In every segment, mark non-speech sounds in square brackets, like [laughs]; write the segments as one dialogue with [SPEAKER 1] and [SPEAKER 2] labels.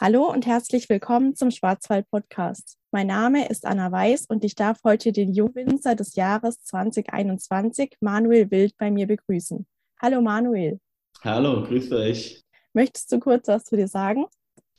[SPEAKER 1] Hallo und herzlich willkommen zum Schwarzwald Podcast. Mein Name ist Anna Weiß und ich darf heute den Jungwinzer des Jahres 2021, Manuel Wild, bei mir begrüßen. Hallo Manuel.
[SPEAKER 2] Hallo, grüß euch.
[SPEAKER 1] Möchtest du kurz was zu dir sagen?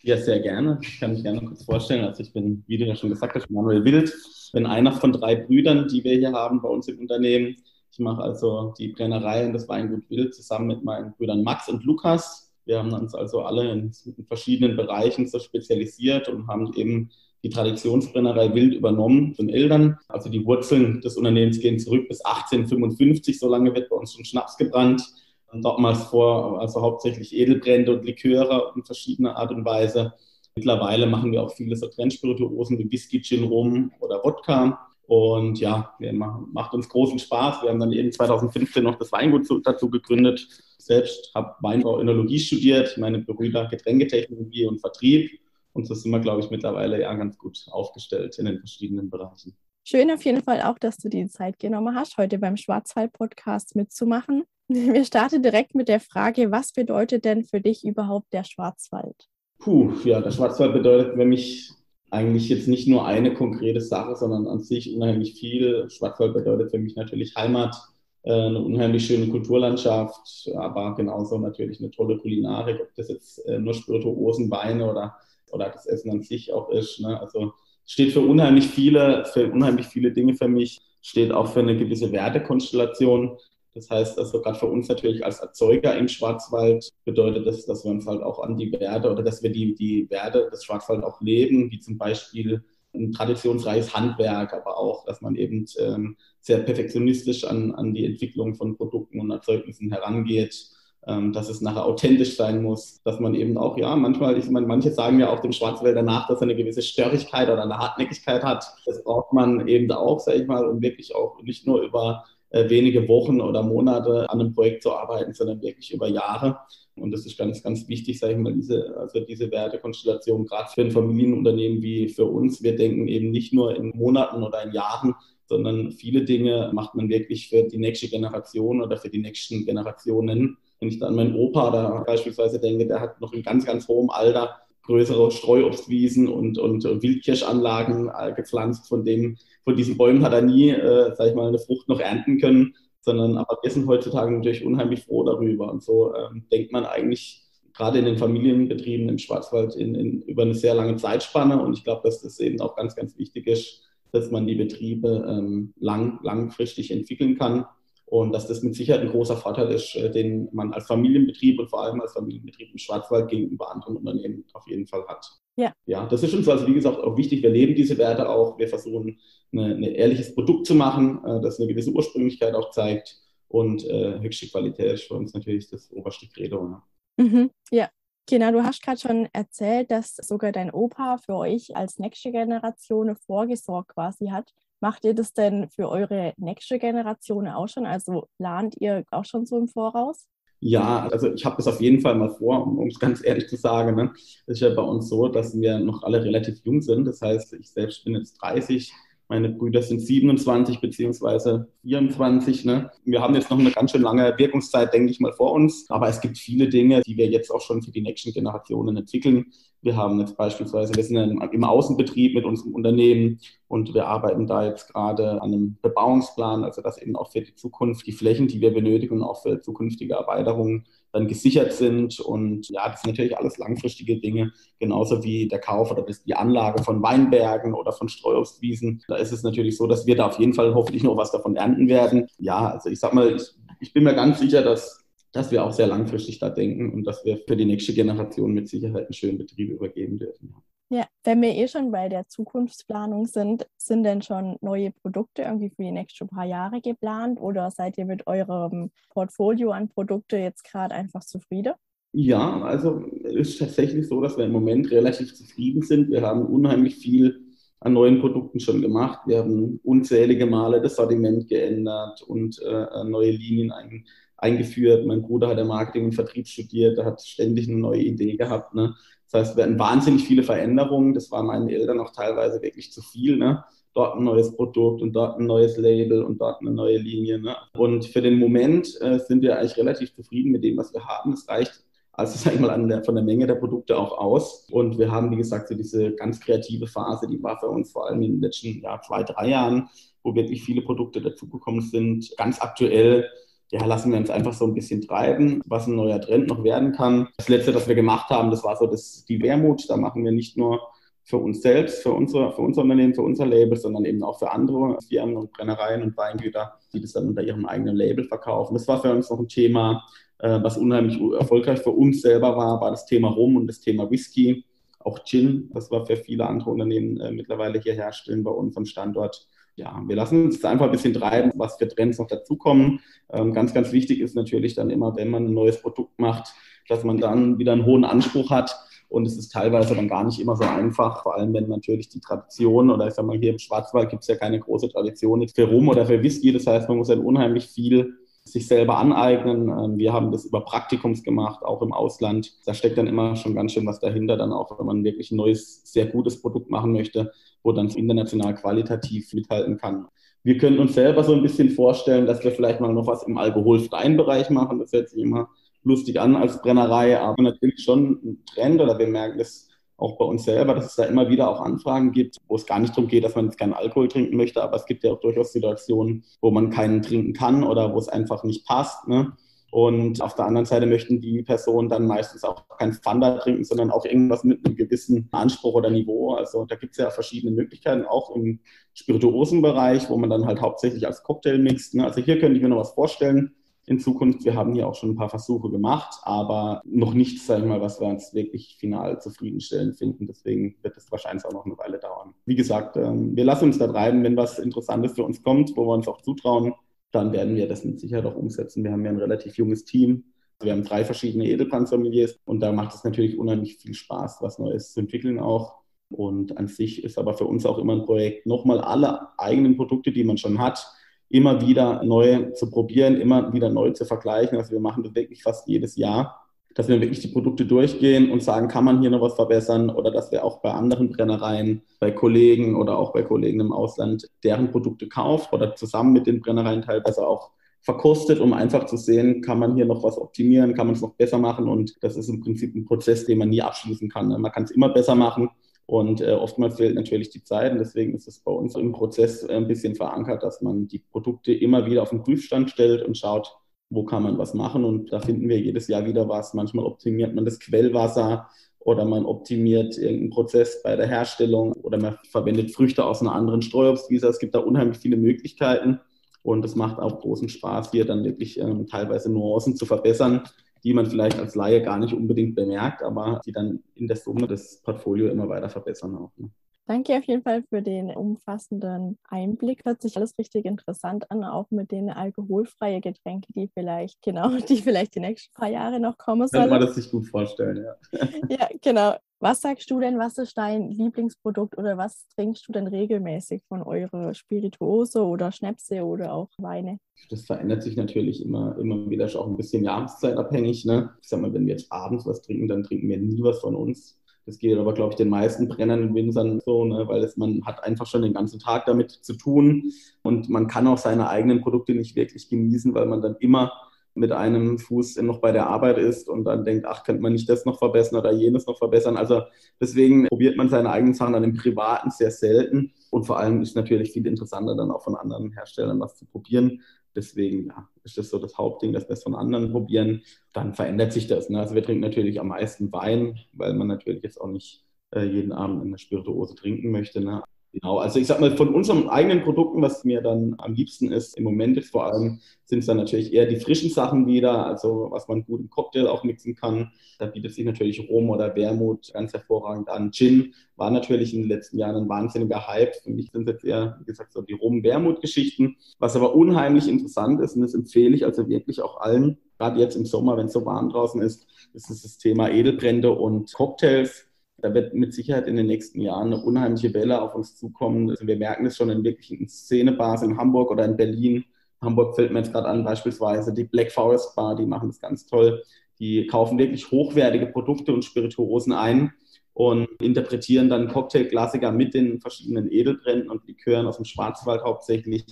[SPEAKER 2] Ja, sehr gerne. Ich kann mich gerne kurz vorstellen. Also ich bin, wie du ja schon gesagt hast, Manuel Wild. Ich bin einer von drei Brüdern, die wir hier haben bei uns im Unternehmen. Ich mache also die Brennerei und das Weingut Wild zusammen mit meinen Brüdern Max und Lukas. Wir haben uns also alle in, verschiedenen Bereichen so spezialisiert und haben eben die Traditionsbrennerei Wild übernommen von Eltern. Also die Wurzeln des Unternehmens gehen zurück bis 1855. So lange wird bei uns schon Schnaps gebrannt. Und damals vor, also hauptsächlich Edelbrände und Liköre in verschiedener Art und Weise. Mittlerweile machen wir auch viele so Trendspirituosen wie Whisky, Gin, Rum oder Wodka. Und ja, wir machen, macht uns großen Spaß. Wir haben dann eben 2015 noch das Weingut dazu gegründet selbst habe Weinbau Önologie studiert, meine Brüder Getränketechnologie und Vertrieb. Und so sind wir, glaube ich, mittlerweile ja ganz gut aufgestellt in den verschiedenen Bereichen.
[SPEAKER 1] Schön auf jeden Fall auch, dass du die Zeit genommen hast, heute beim Schwarzwald-Podcast mitzumachen. [laughs] Wir starten direkt mit der Frage, was bedeutet denn für dich überhaupt der Schwarzwald?
[SPEAKER 2] Puh, ja, der Schwarzwald bedeutet für mich eigentlich jetzt nicht nur eine konkrete Sache, sondern an sich unheimlich viel. Schwarzwald bedeutet für mich natürlich Heimat, äh, eine unheimlich schöne Kulturlandschaft, aber genauso natürlich eine tolle Kulinarik, ob das jetzt äh, nur Spirituosen, Weine oder, oder das Essen an sich auch ist. Ne? Also steht für unheimlich viele, für unheimlich viele Dinge für mich, steht auch für eine gewisse Wertekonstellation. Das heißt, also gerade für uns natürlich als Erzeuger im Schwarzwald bedeutet das, dass wir uns halt auch an die Werte oder dass wir die, die Werte des Schwarzwald auch leben, wie zum Beispiel ein traditionsreiches Handwerk, aber auch, dass man eben ähm, sehr perfektionistisch an, an die Entwicklung von Produkten und Erzeugnissen herangeht, ähm, dass es nachher authentisch sein muss, dass man eben auch, ja, manchmal, ich meine, manche sagen ja auch dem Schwarzwälder nach, dass er eine gewisse Störrigkeit oder eine Hartnäckigkeit hat. Das braucht man eben auch, sage ich mal, um wirklich auch nicht nur über wenige Wochen oder Monate an einem Projekt zu arbeiten, sondern wirklich über Jahre. Und das ist ganz, ganz wichtig, sage ich mal, diese, also diese Wertekonstellation, gerade für ein Familienunternehmen wie für uns. Wir denken eben nicht nur in Monaten oder in Jahren, sondern viele Dinge macht man wirklich für die nächste Generation oder für die nächsten Generationen. Wenn ich dann an meinen Opa da beispielsweise denke, der hat noch in ganz, ganz hohem Alter größere Streuobstwiesen und, und Wildkirschanlagen äh, gepflanzt. Von, dem, von diesen Bäumen hat er nie, äh, sag ich mal, eine Frucht noch ernten können, sondern aber wir sind heutzutage natürlich unheimlich froh darüber. Und so ähm, denkt man eigentlich gerade in den Familienbetrieben im Schwarzwald in, in, über eine sehr lange Zeitspanne. Und ich glaube, dass das eben auch ganz, ganz wichtig ist, dass man die Betriebe ähm, lang, langfristig entwickeln kann und dass das mit Sicherheit ein großer Vorteil ist, äh, den man als Familienbetrieb und vor allem als Familienbetrieb im Schwarzwald gegenüber anderen Unternehmen auf jeden Fall hat. Ja. Ja, das ist uns also, wie gesagt, auch wichtig. Wir leben diese Werte auch. Wir versuchen, ein ehrliches Produkt zu machen, äh, das eine gewisse Ursprünglichkeit auch zeigt. Und äh, höchste Qualität ist für uns natürlich das oberste Credo. Ne?
[SPEAKER 1] Mhm. Ja, Genau, du hast gerade schon erzählt, dass sogar dein Opa für euch als nächste Generation vorgesorgt quasi hat. Macht ihr das denn für eure nächste Generation auch schon? Also plant ihr auch schon so im Voraus?
[SPEAKER 2] Ja, also ich habe das auf jeden Fall mal vor, um es ganz ehrlich zu sagen. Ne? Es ist ja bei uns so, dass wir noch alle relativ jung sind. Das heißt, ich selbst bin jetzt 30, meine Brüder sind 27 beziehungsweise 24. Ne? Wir haben jetzt noch eine ganz schön lange Wirkungszeit, denke ich mal, vor uns. Aber es gibt viele Dinge, die wir jetzt auch schon für die nächsten Generationen entwickeln. Wir haben jetzt beispielsweise, wir sind im Außenbetrieb mit unserem Unternehmen und wir arbeiten da jetzt gerade an einem Bebauungsplan, also dass eben auch für die Zukunft die Flächen, die wir benötigen, auch für zukünftige Erweiterungen dann gesichert sind. Und ja, das sind natürlich alles langfristige Dinge, genauso wie der Kauf oder die Anlage von Weinbergen oder von Streuobstwiesen. Da ist es natürlich so, dass wir da auf jeden Fall hoffentlich noch was davon ernten werden. Ja, also ich sag mal, ich, ich bin mir ganz sicher, dass dass wir auch sehr langfristig da denken und dass wir für die nächste Generation mit Sicherheit einen schönen Betrieb übergeben dürfen.
[SPEAKER 1] Ja, wenn wir eh schon bei der Zukunftsplanung sind, sind denn schon neue Produkte irgendwie für die nächsten paar Jahre geplant oder seid ihr mit eurem Portfolio an Produkte jetzt gerade einfach zufrieden?
[SPEAKER 2] Ja, also es ist tatsächlich so, dass wir im Moment relativ zufrieden sind. Wir haben unheimlich viel an neuen Produkten schon gemacht. Wir haben unzählige Male das Sortiment geändert und äh, neue Linien ein, eingeführt. Mein Bruder hat ja Marketing und Vertrieb studiert, der hat ständig eine neue Idee gehabt. Ne? Das heißt, wir hatten wahnsinnig viele Veränderungen. Das war meinen Eltern auch teilweise wirklich zu viel. Ne? Dort ein neues Produkt und dort ein neues Label und dort eine neue Linie. Ne? Und für den Moment äh, sind wir eigentlich relativ zufrieden mit dem, was wir haben. Es reicht also [laughs] sag ich mal, der, von der Menge der Produkte auch aus. Und wir haben, wie gesagt, so diese ganz kreative Phase, die war für uns vor allem in den letzten ja, zwei, drei Jahren, wo wirklich viele Produkte dazugekommen sind. Ganz aktuell ja, lassen wir uns einfach so ein bisschen treiben, was ein neuer Trend noch werden kann. Das letzte, das wir gemacht haben, das war so das, die Wermut. Da machen wir nicht nur für uns selbst, für unser, für unser Unternehmen, für unser Label, sondern eben auch für andere Firmen und Brennereien und Weingüter, die das dann unter ihrem eigenen Label verkaufen. Das war für uns noch ein Thema, äh, was unheimlich erfolgreich für uns selber war, war das Thema Rum und das Thema Whisky. Auch Gin, das war für viele andere Unternehmen äh, mittlerweile hier herstellen bei uns am Standort ja, wir lassen uns einfach ein bisschen treiben, was für Trends noch dazukommen. Ähm, ganz, ganz wichtig ist natürlich dann immer, wenn man ein neues Produkt macht, dass man dann wieder einen hohen Anspruch hat. Und es ist teilweise dann gar nicht immer so einfach, vor allem wenn natürlich die Tradition oder ich sag mal hier im Schwarzwald gibt es ja keine große Tradition für Rum oder für Whisky. Das heißt, man muss dann unheimlich viel sich selber aneignen. Ähm, wir haben das über Praktikums gemacht, auch im Ausland. Da steckt dann immer schon ganz schön was dahinter, dann auch, wenn man wirklich ein neues, sehr gutes Produkt machen möchte, wo dann international qualitativ mithalten kann. Wir können uns selber so ein bisschen vorstellen, dass wir vielleicht mal noch was im alkoholfreien Bereich machen. Das hört sich immer lustig an als Brennerei, aber natürlich schon ein Trend oder wir merken das auch bei uns selber, dass es da immer wieder auch Anfragen gibt, wo es gar nicht darum geht, dass man jetzt keinen Alkohol trinken möchte, aber es gibt ja auch durchaus Situationen, wo man keinen trinken kann oder wo es einfach nicht passt. Ne? Und auf der anderen Seite möchten die Personen dann meistens auch kein Fanda trinken, sondern auch irgendwas mit einem gewissen Anspruch oder Niveau. Also da gibt es ja verschiedene Möglichkeiten, auch im Spirituosenbereich, wo man dann halt hauptsächlich als Cocktail mixt. Ne? Also hier könnte ich mir noch was vorstellen in Zukunft. Wir haben hier auch schon ein paar Versuche gemacht, aber noch nichts, sage ich mal, was wir uns wirklich final zufriedenstellend finden. Deswegen wird es wahrscheinlich auch noch eine Weile dauern. Wie gesagt, ähm, wir lassen uns da treiben, wenn was Interessantes für uns kommt, wo wir uns auch zutrauen, dann werden wir das mit Sicherheit auch umsetzen. Wir haben ja ein relativ junges Team. Wir haben drei verschiedene Edelbrandsommeliers und da macht es natürlich unheimlich viel Spaß, was Neues zu entwickeln auch. Und an sich ist aber für uns auch immer ein Projekt, nochmal alle eigenen Produkte, die man schon hat, immer wieder neu zu probieren, immer wieder neu zu vergleichen. Also wir machen das wirklich fast jedes Jahr, dass wir wirklich die Produkte durchgehen und sagen, kann man hier noch was verbessern oder dass wir auch bei anderen Brennereien, bei Kollegen oder auch bei Kollegen im Ausland deren Produkte kaufen oder zusammen mit den Brennereien teilweise auch verkostet, um einfach zu sehen, kann man hier noch was optimieren, kann man es noch besser machen und das ist im Prinzip ein Prozess, den man nie abschließen kann. Man kann es immer besser machen und äh, oftmals fehlt natürlich die Zeit und deswegen ist es bei uns im Prozess äh, ein bisschen verankert, dass man die Produkte immer wieder auf den Prüfstand stellt und schaut, wo kann man was machen. Und da finden wir jedes Jahr wieder was. Manchmal optimiert man das Quellwasser oder man optimiert irgendeinen Prozess bei der Herstellung oder man verwendet Früchte aus einer anderen Streuobstwiese. Es gibt da unheimlich viele Möglichkeiten und es macht auch großen Spaß, hier dann wirklich ähm, teilweise Nuancen zu verbessern, die man vielleicht als Laie gar nicht unbedingt bemerkt, aber die dann in der Summe das Portfolio immer weiter verbessern auch. Ne?
[SPEAKER 1] Danke auf jeden Fall für den umfassenden Einblick. Hört sich alles richtig interessant an, auch mit den alkoholfreien Getränken, die vielleicht, [laughs] genau, die vielleicht die nächsten paar Jahre noch kommen sollen.
[SPEAKER 2] Kann man das sich gut vorstellen, ja. [laughs]
[SPEAKER 1] ja, genau. Was sagst du denn, was ist dein Lieblingsprodukt oder was trinkst du denn regelmäßig von eurer Spirituose oder Schnäpse oder auch Weine?
[SPEAKER 2] Das verändert sich natürlich immer, immer wieder auch ein bisschen jahreszeitabhängig. Ne? Ich sag mal, wenn wir jetzt abends was trinken, dann trinken wir nie was von uns. Das geht aber, glaube ich, den meisten Brennern und Winzern so, ne? weil es, man hat einfach schon den ganzen Tag damit zu tun und man kann auch seine eigenen Produkte nicht wirklich genießen, weil man dann immer mit einem Fuß noch bei der Arbeit ist und dann denkt, ach, könnte man nicht das noch verbessern oder jenes noch verbessern. Also deswegen probiert man seine eigenen Sachen dann im Privaten sehr selten. Und vor allem ist natürlich viel interessanter, dann auch von anderen Herstellern was zu probieren. Deswegen ja, ist das so das Hauptding, dass wir es von anderen probieren. Dann verändert sich das. Ne? Also wir trinken natürlich am meisten Wein, weil man natürlich jetzt auch nicht äh, jeden Abend eine Spirituose trinken möchte. Ne? Genau, also ich sag mal, von unseren eigenen Produkten, was mir dann am liebsten ist, im Moment jetzt vor allem, sind es dann natürlich eher die frischen Sachen wieder, also was man gut im Cocktail auch mixen kann. Da bietet sich natürlich Rum oder Wermut ganz hervorragend an. Gin war natürlich in den letzten Jahren ein wahnsinniger Hype. Für mich sind es jetzt eher, wie gesagt, so die Rum-Wermut-Geschichten. Was aber unheimlich interessant ist, und das empfehle ich also wirklich auch allen, gerade jetzt im Sommer, wenn es so warm draußen ist, ist das Thema Edelbrände und Cocktails da wird mit Sicherheit in den nächsten Jahren eine unheimliche Welle auf uns zukommen. Also wir merken es schon in wirklichen Szenebars in Hamburg oder in Berlin. Hamburg fällt mir jetzt gerade an, beispielsweise die Black Forest Bar, die machen das ganz toll. Die kaufen wirklich hochwertige Produkte und Spirituosen ein und interpretieren dann Cocktailklassiker mit den verschiedenen Edelbränden und Likören aus dem Schwarzwald hauptsächlich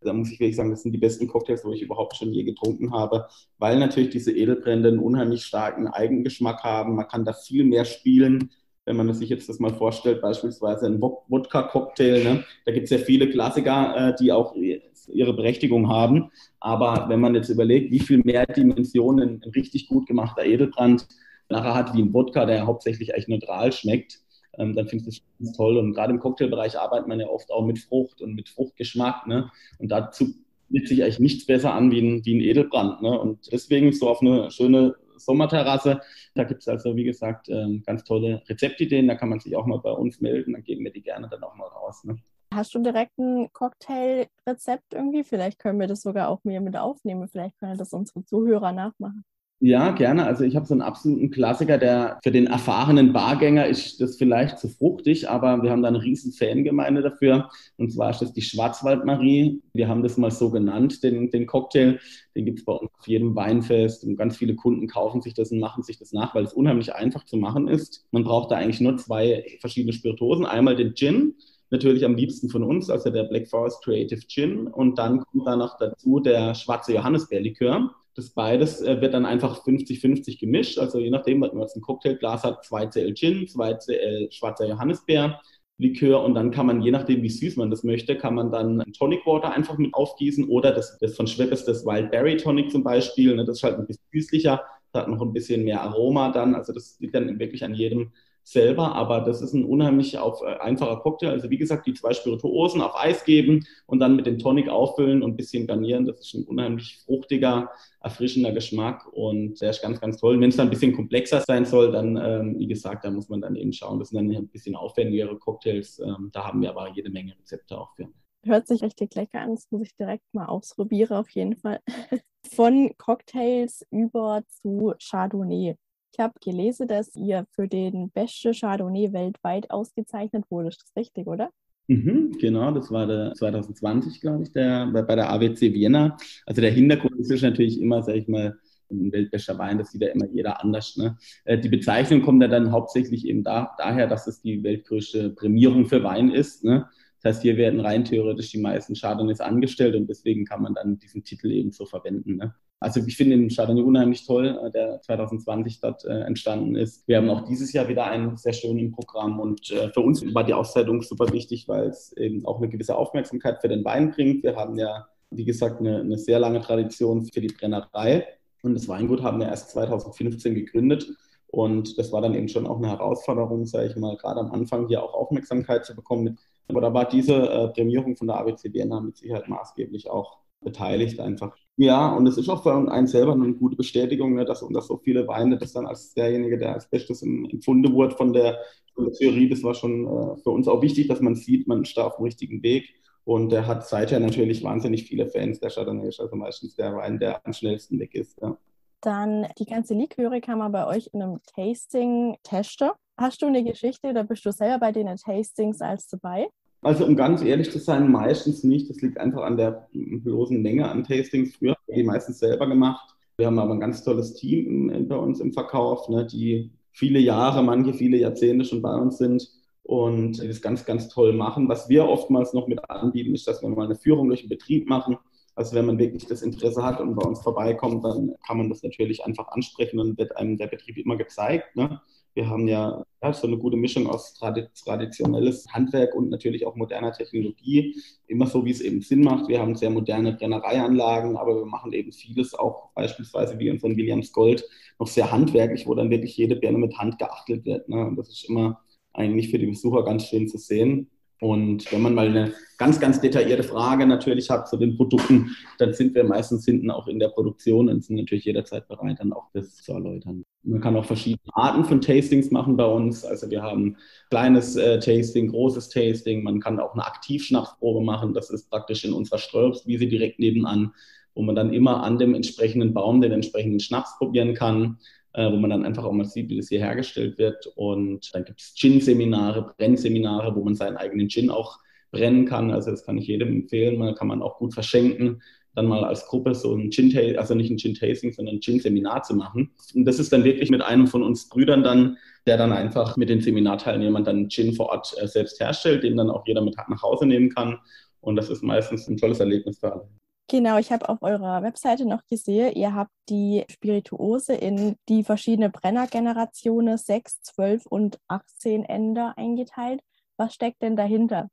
[SPEAKER 2] Da muss ich wirklich sagen, das sind die besten Cocktails, wo ich überhaupt schon je getrunken habe, weil natürlich diese Edelbrände einen unheimlich starken Eigengeschmack haben. Man kann da viel mehr spielen wenn man sich jetzt das mal vorstellt, beispielsweise ein Wodka-Cocktail, ne? da gibt es ja viele Klassiker, äh, die auch ihre Berechtigung haben. Aber wenn man jetzt überlegt, wie viel mehr Dimensionen ein richtig gut gemachter Edelbrand nachher hat wie ein Wodka, der hauptsächlich eigentlich neutral schmeckt, ähm, dann finde ich das toll. Und gerade im Cocktailbereich arbeitet man ja oft auch mit Frucht und mit Fruchtgeschmack. Ne? Und dazu bietet sich eigentlich nichts besser an wie ein, wie ein Edelbrand. Ne? Und deswegen so auf eine schöne Sommerterrasse. Da gibt es also, wie gesagt, ähm, ganz tolle Rezeptideen. Da kann man sich auch mal bei uns melden. Dann geben wir die gerne dann auch mal raus. Ne?
[SPEAKER 1] Hast du direkt ein Cocktailrezept irgendwie? Vielleicht können wir das sogar auch mir mit aufnehmen. Vielleicht können das unsere Zuhörer nachmachen.
[SPEAKER 2] Ja, gerne. Also ich habe so einen absoluten Klassiker, der für den erfahrenen Bargänger ist das vielleicht zu fruchtig, aber wir haben da eine riesen Fangemeinde dafür. Und zwar ist das die Schwarzwaldmarie. Wir haben das mal so genannt, den, den Cocktail. Den gibt es bei uns auf jedem Weinfest und ganz viele Kunden kaufen sich das und machen sich das nach, weil es unheimlich einfach zu machen ist. Man braucht da eigentlich nur zwei verschiedene Spiritosen. Einmal den Gin, natürlich am liebsten von uns, also der Black Forest Creative Gin. Und dann kommt da noch dazu der schwarze Johannisbeerlikör. Das beides äh, wird dann einfach 50-50 gemischt. Also je nachdem, was man jetzt ein Cocktailglas hat, 2 CL Gin, 2 CL schwarzer Johannisbeer. Likör und dann kann man, je nachdem wie süß man das möchte, kann man dann Tonic Water einfach mit aufgießen oder das, das von Schweppes, das Wild Berry Tonic zum Beispiel, ne, das ist halt ein bisschen süßlicher, hat noch ein bisschen mehr Aroma dann, also das liegt dann wirklich an jedem selber, aber das ist ein unheimlich auf, äh, einfacher Cocktail. Also wie gesagt, die zwei Spirituosen auf Eis geben und dann mit dem Tonic auffüllen und ein bisschen garnieren. Das ist ein unheimlich fruchtiger, erfrischender Geschmack und der ist ganz, ganz toll. Wenn es dann ein bisschen komplexer sein soll, dann, ähm, wie gesagt, da muss man dann eben schauen. Das sind dann ein bisschen aufwendigere Cocktails. Ähm, da haben wir aber jede Menge Rezepte auch für.
[SPEAKER 1] Hört sich richtig lecker an. Das muss ich direkt mal ausprobieren, auf jeden Fall. [laughs] Von Cocktails über zu Chardonnay. Ich habe gelesen, dass ihr für den besten Chardonnay weltweit ausgezeichnet wurde. Ist das richtig, oder?
[SPEAKER 2] Mhm, genau, das war der 2020, glaube ich, der, bei, bei der AWC Vienna. Also der Hintergrund ist natürlich immer, sage ich mal, ein weltbester Wein, das sieht ja immer jeder anders. Ne? Äh, die Bezeichnung kommt ja dann hauptsächlich eben da, daher, dass es die weltgrößte Prämierung für Wein ist. Ne? Das heißt, hier werden rein theoretisch die meisten Chardonnays angestellt und deswegen kann man dann diesen Titel eben so verwenden. Ne? Also ich finde den Chardonnay unheimlich toll, äh, der 2020 dort äh, entstanden ist. Wir haben auch dieses Jahr wieder einen sehr schönen Programm und äh, für uns war die Auszeitung super wichtig, weil es eben auch eine gewisse Aufmerksamkeit für den Wein bringt. Wir haben ja, wie gesagt, eine, eine sehr lange Tradition für die Brennerei und das Weingut haben wir erst 2015 gegründet. Und das war dann eben schon auch eine Herausforderung, sage ich mal, gerade am Anfang hier auch Aufmerksamkeit zu bekommen. Aber da war diese Prämierung von der ABC Vienna mit Sicherheit maßgeblich auch beteiligt einfach. Ja, und es ist auch für einen selber eine gute Bestätigung, ne, dass, dass so viele Weine, das dann als derjenige, der als Bestes empfunden wurde von der, von der Theorie, das war schon äh, für uns auch wichtig, dass man sieht, man ist da auf dem richtigen Weg. Und der hat seither natürlich wahnsinnig viele Fans, der Chardonnay ist also meistens der Wein, der am schnellsten weg ist. Ja.
[SPEAKER 1] Dann die ganze Liköre kann man bei euch in einem Tasting testen. Hast du eine Geschichte oder bist du selber bei den Tastings als dabei?
[SPEAKER 2] Also um ganz ehrlich zu sein, meistens nicht. Das liegt einfach an der bloßen Menge an Tastings. Früher haben wir die meistens selber gemacht. Wir haben aber ein ganz tolles Team bei uns im Verkauf, ne, die viele Jahre, manche viele Jahrzehnte schon bei uns sind und das ganz, ganz toll machen. Was wir oftmals noch mit anbieten, ist, dass wir mal eine Führung durch den Betrieb machen. Also wenn man wirklich das Interesse hat und bei uns vorbeikommt, dann kann man das natürlich einfach ansprechen und wird einem der Betrieb immer gezeigt. Ne? Wir haben ja, ja, so eine gute Mischung aus traditionelles Handwerk und natürlich auch moderner Technologie. Immer so, wie es eben Sinn macht. Wir haben sehr moderne Brennereianlagen, aber wir machen eben vieles auch beispielsweise wie unseren Williams Gold noch sehr handwerklich, wo dann wirklich jede Birne mit Hand geachtet wird. Ne? Und das ist immer eigentlich für die Besucher ganz schön zu sehen. Und wenn man mal eine ganz, ganz detaillierte Frage natürlich hat zu den Produkten, dann sind wir meistens hinten auch in der Produktion und sind natürlich jederzeit bereit, dann auch das zu erläutern. Man kann auch verschiedene Arten von Tastings machen bei uns. Also wir haben kleines äh, Tasting, großes Tasting. Man kann auch eine Aktivschnapsprobe machen. Das ist praktisch in unserer Streuobstwiese direkt nebenan, wo man dann immer an dem entsprechenden Baum den entsprechenden Schnaps probieren kann, äh, wo man dann einfach auch mal sieht, wie das hier hergestellt wird. Und dann gibt es Gin-Seminare, Brennseminare, wo man seinen eigenen Gin auch brennen kann. Also das kann ich jedem empfehlen. Man kann man auch gut verschenken dann mal als Gruppe so ein Gin, also nicht ein Gin-Tasting, sondern ein Gin-Seminar zu machen. Und das ist dann wirklich mit einem von uns Brüdern dann, der dann einfach mit den Seminarteilnehmern dann Gin vor Ort äh, selbst herstellt, den dann auch jeder mit nach Hause nehmen kann. Und das ist meistens ein tolles Erlebnis für alle.
[SPEAKER 1] Genau, ich habe auf eurer Webseite noch gesehen, ihr habt die Spirituose in die verschiedenen Brennergenerationen 6, 12 und 18 Ender eingeteilt. Was steckt denn dahinter?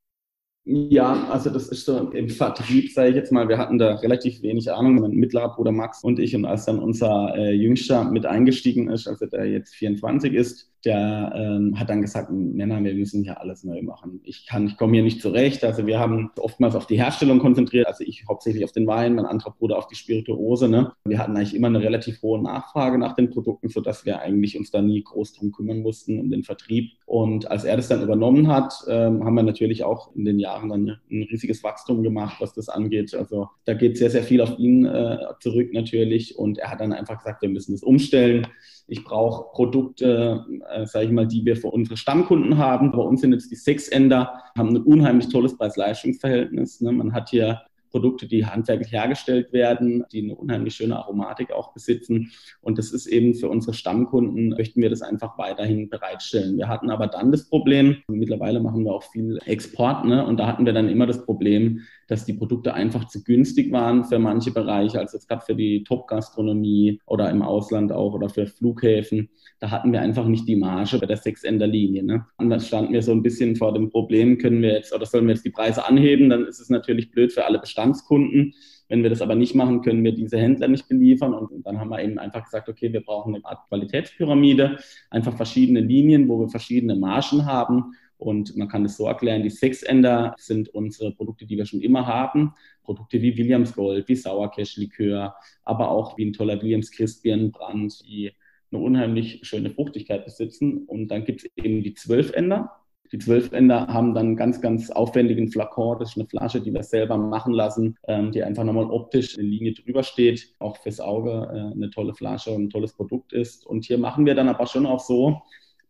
[SPEAKER 2] Ja, also das ist so im Vertrieb, sage ich jetzt mal, wir hatten da relativ wenig Ahnung. Mein mittlerer Bruder Max und ich und als dann unser äh, Jüngster mit eingestiegen ist, also der jetzt 24 ist, der ähm, hat dann gesagt, Männer, wir müssen hier alles neu machen. Ich kann, ich komme hier nicht zurecht. Also wir haben oftmals auf die Herstellung konzentriert, also ich hauptsächlich auf den Wein, mein anderer Bruder auf die Spirituose. Ne? Wir hatten eigentlich immer eine relativ hohe Nachfrage nach den Produkten, sodass wir eigentlich uns da nie groß drum kümmern mussten, um den Vertrieb. Und als er das dann übernommen hat, ähm, haben wir natürlich auch in den Jahren dann ein riesiges Wachstum gemacht, was das angeht. Also da geht sehr, sehr viel auf ihn äh, zurück natürlich. Und er hat dann einfach gesagt, wir müssen das umstellen. Ich brauche Produkte, äh, sage ich mal, die wir für unsere Stammkunden haben. Bei uns sind jetzt die Sechsender, haben ein unheimlich tolles Preis-Leistungs-Verhältnis. Ne? Man hat hier Produkte, die handwerklich hergestellt werden, die eine unheimlich schöne Aromatik auch besitzen. Und das ist eben für unsere Stammkunden, möchten wir das einfach weiterhin bereitstellen. Wir hatten aber dann das Problem, mittlerweile machen wir auch viel Export, ne? und da hatten wir dann immer das Problem, dass die Produkte einfach zu günstig waren für manche Bereiche, also jetzt gerade für die Top-Gastronomie oder im Ausland auch oder für Flughäfen. Da hatten wir einfach nicht die Marge bei der Sechs-Ender-Linie. Ne? Da standen wir so ein bisschen vor dem Problem, können wir jetzt oder sollen wir jetzt die Preise anheben, dann ist es natürlich blöd für alle Bestandskunden. Wenn wir das aber nicht machen, können wir diese Händler nicht beliefern. Und dann haben wir eben einfach gesagt, okay, wir brauchen eine Art Qualitätspyramide, einfach verschiedene Linien, wo wir verschiedene Margen haben und man kann es so erklären, die Sechsender sind unsere Produkte, die wir schon immer haben. Produkte wie Williams Gold, wie Sauercash Likör, aber auch wie ein toller Williams Christbienenbrand, die eine unheimlich schöne Fruchtigkeit besitzen. Und dann gibt es eben die Zwölfender. Die Zwölfender haben dann ganz, ganz aufwendigen Flakon. Das ist eine Flasche, die wir selber machen lassen, ähm, die einfach nochmal optisch eine Linie drüber steht. Auch fürs Auge äh, eine tolle Flasche und ein tolles Produkt ist. Und hier machen wir dann aber schon auch so,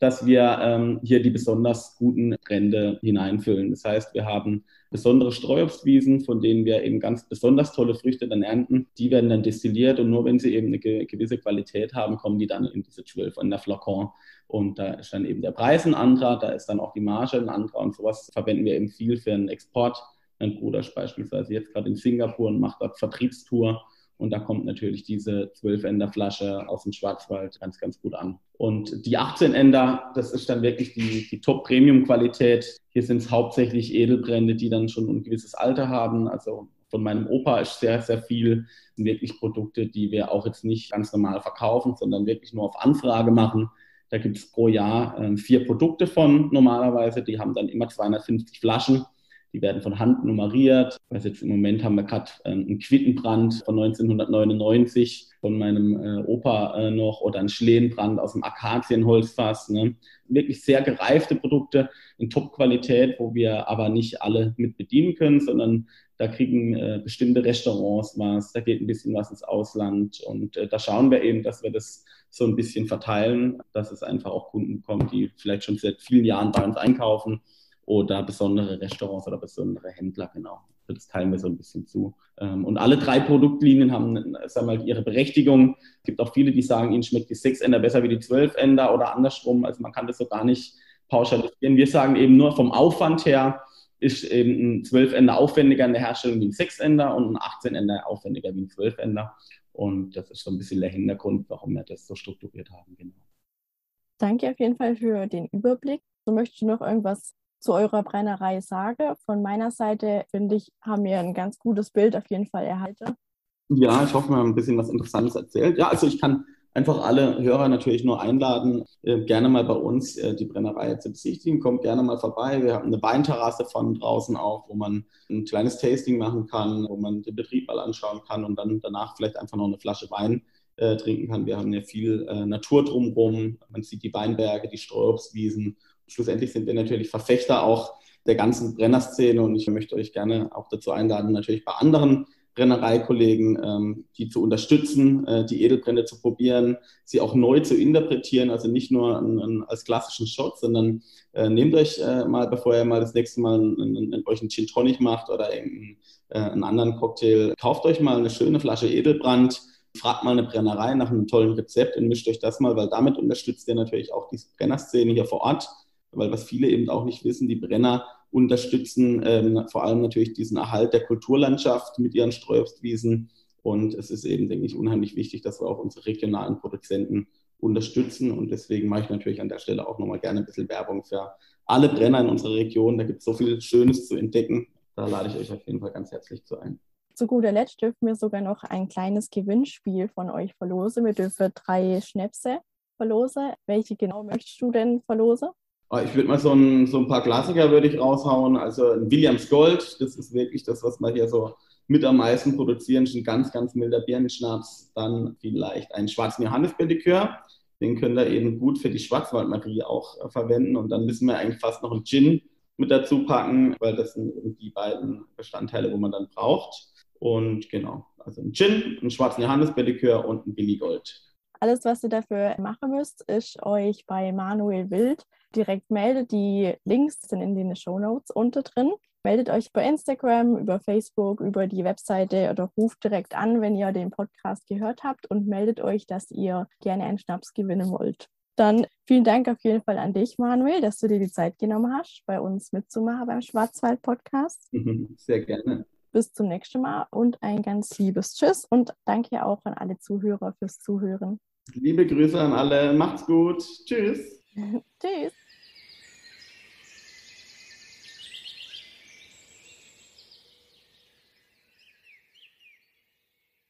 [SPEAKER 2] dass wir ähm, hier die besonders guten Brände hineinfüllen. Das heißt, wir haben besondere Streuobstwiesen, von denen wir eben ganz besonders tolle Früchte dann ernten. Die werden dann destilliert und nur wenn sie eben eine ge gewisse Qualität haben, kommen die dann in diese 12 in der Flakon. Und da ist dann eben der Preis ein anderer, da ist dann auch die Marge ein anderer und sowas verwenden wir eben viel für den Export. Mein Bruder ist beispielsweise jetzt gerade in Singapur und macht dort Vertriebstour und da kommt natürlich diese 12-Ender Flasche aus dem Schwarzwald ganz, ganz gut an. Und die 18-Ender, das ist dann wirklich die, die Top-Premium-Qualität. Hier sind es hauptsächlich Edelbrände, die dann schon ein gewisses Alter haben. Also von meinem Opa ist sehr, sehr viel. Sind wirklich Produkte, die wir auch jetzt nicht ganz normal verkaufen, sondern wirklich nur auf Anfrage machen. Da gibt es pro Jahr äh, vier Produkte von normalerweise. Die haben dann immer 250 Flaschen. Die werden von Hand nummeriert. Also jetzt im Moment haben wir gerade ähm, einen Quittenbrand von 1999 von meinem äh, Opa äh, noch oder einen Schlehenbrand aus dem Akazienholzfass. Ne? Wirklich sehr gereifte Produkte in Top-Qualität, wo wir aber nicht alle mit bedienen können, sondern da kriegen äh, bestimmte Restaurants was, da geht ein bisschen was ins Ausland und äh, da schauen wir eben, dass wir das so ein bisschen verteilen, dass es einfach auch Kunden kommt, die vielleicht schon seit vielen Jahren bei uns einkaufen oder besondere Restaurants oder besondere Händler, genau. Das teilen wir so ein bisschen zu. Ähm, und alle drei Produktlinien haben sagen wir, ihre Berechtigung. Es gibt auch viele, die sagen, ihnen schmeckt die 6-Ender besser wie die 12-Ender oder andersrum. Also man kann das so gar nicht pauschalisieren. Wir sagen eben nur vom Aufwand her, ist eben ein 12-Ender aufwendiger in der Herstellung wie ein 6-Ender und ein 18-Ender aufwendiger wie ein 12-Ender. Und das ist so ein bisschen der Hintergrund, warum wir das so strukturiert haben. Genau.
[SPEAKER 1] Danke auf jeden Fall für den Überblick. So möchtest du noch irgendwas zu eurer Brennerei sage. Von meiner Seite, finde ich, haben wir ein ganz gutes Bild auf jeden Fall erhalten.
[SPEAKER 2] Ja, ich hoffe, wir haben ein bisschen was Interessantes erzählt. Ja, also ich kann einfach alle Hörer natürlich nur einladen, äh, gerne mal bei uns äh, die Brennerei zu besichtigen. Kommt gerne mal vorbei. Wir haben eine Weinterrasse von draußen auch, wo man ein kleines Tasting machen kann, wo man den Betrieb mal anschauen kann und dann danach vielleicht einfach noch eine Flasche Wein äh, trinken kann. Wir haben ja viel Natur drumherum. Man sieht die Weinberge, die Streuobstwiesen schlussendlich sind wir natürlich Verfechter auch der ganzen Brennerszene und ich möchte euch gerne auch dazu einladen, natürlich bei anderen Brennereikollegen, ähm, die zu unterstützen, äh, die Edelbrände zu probieren, sie auch neu zu interpretieren, also nicht nur an, an, als klassischen Shot, sondern äh, nehmt euch äh, mal, bevor ihr mal das nächste Mal einen, euch einen Gin Tonic macht oder einen, äh, einen anderen Cocktail, kauft euch mal eine schöne Flasche Edelbrand, fragt mal eine Brennerei nach einem tollen Rezept und mischt euch das mal, weil damit unterstützt ihr natürlich auch die Brennerszene hier vor Ort weil was viele eben auch nicht wissen, die Brenner unterstützen ähm, vor allem natürlich diesen Erhalt der Kulturlandschaft mit ihren Streuobstwiesen. Und es ist eben, denke ich, unheimlich wichtig, dass wir auch unsere regionalen Produzenten unterstützen. Und deswegen mache ich natürlich an der Stelle auch nochmal gerne ein bisschen Werbung für alle Brenner in unserer Region. Da gibt es so viel Schönes zu entdecken. Da lade ich euch auf jeden Fall ganz herzlich zu ein.
[SPEAKER 1] Zu guter Letzt dürfen wir sogar noch ein kleines Gewinnspiel von euch verlosen. Wir dürfen drei Schnäpse verlosen. Welche genau möchtest du denn verlosen?
[SPEAKER 2] Ah, ich würde mal so ein, so ein paar Klassiker würde ich raushauen. Also ein Williams Gold, das ist wirklich das, was wir hier so mit am meisten produzieren. Ein ganz, ganz milder Birnenschnaps. Dann vielleicht einen schwarzen Johannisbedikör. Den könnt ihr eben gut für die Schwarzwaldmarie auch äh, verwenden. Und dann müssen wir eigentlich fast noch einen Gin mit dazu packen, weil das sind die beiden Bestandteile, wo man dann braucht. Und genau, also ein Gin, einen schwarzen Johannisbedikör und ein Billy Gold.
[SPEAKER 1] Alles, was ihr dafür machen müsst, ist euch bei Manuel Wild direkt meldet. Die Links sind in den Show Notes unter drin. Meldet euch bei Instagram, über Facebook, über die Webseite oder ruft direkt an, wenn ihr den Podcast gehört habt und meldet euch, dass ihr gerne einen Schnaps gewinnen wollt. Dann vielen Dank auf jeden Fall an dich, Manuel, dass du dir die Zeit genommen hast, bei uns mitzumachen beim Schwarzwald-Podcast. [laughs]
[SPEAKER 2] Sehr gerne.
[SPEAKER 1] Bis zum nächsten Mal und ein ganz liebes Tschüss und danke auch an alle Zuhörer fürs Zuhören.
[SPEAKER 2] Liebe Grüße an alle. Macht's gut. Tschüss. [laughs]
[SPEAKER 1] Tschüss.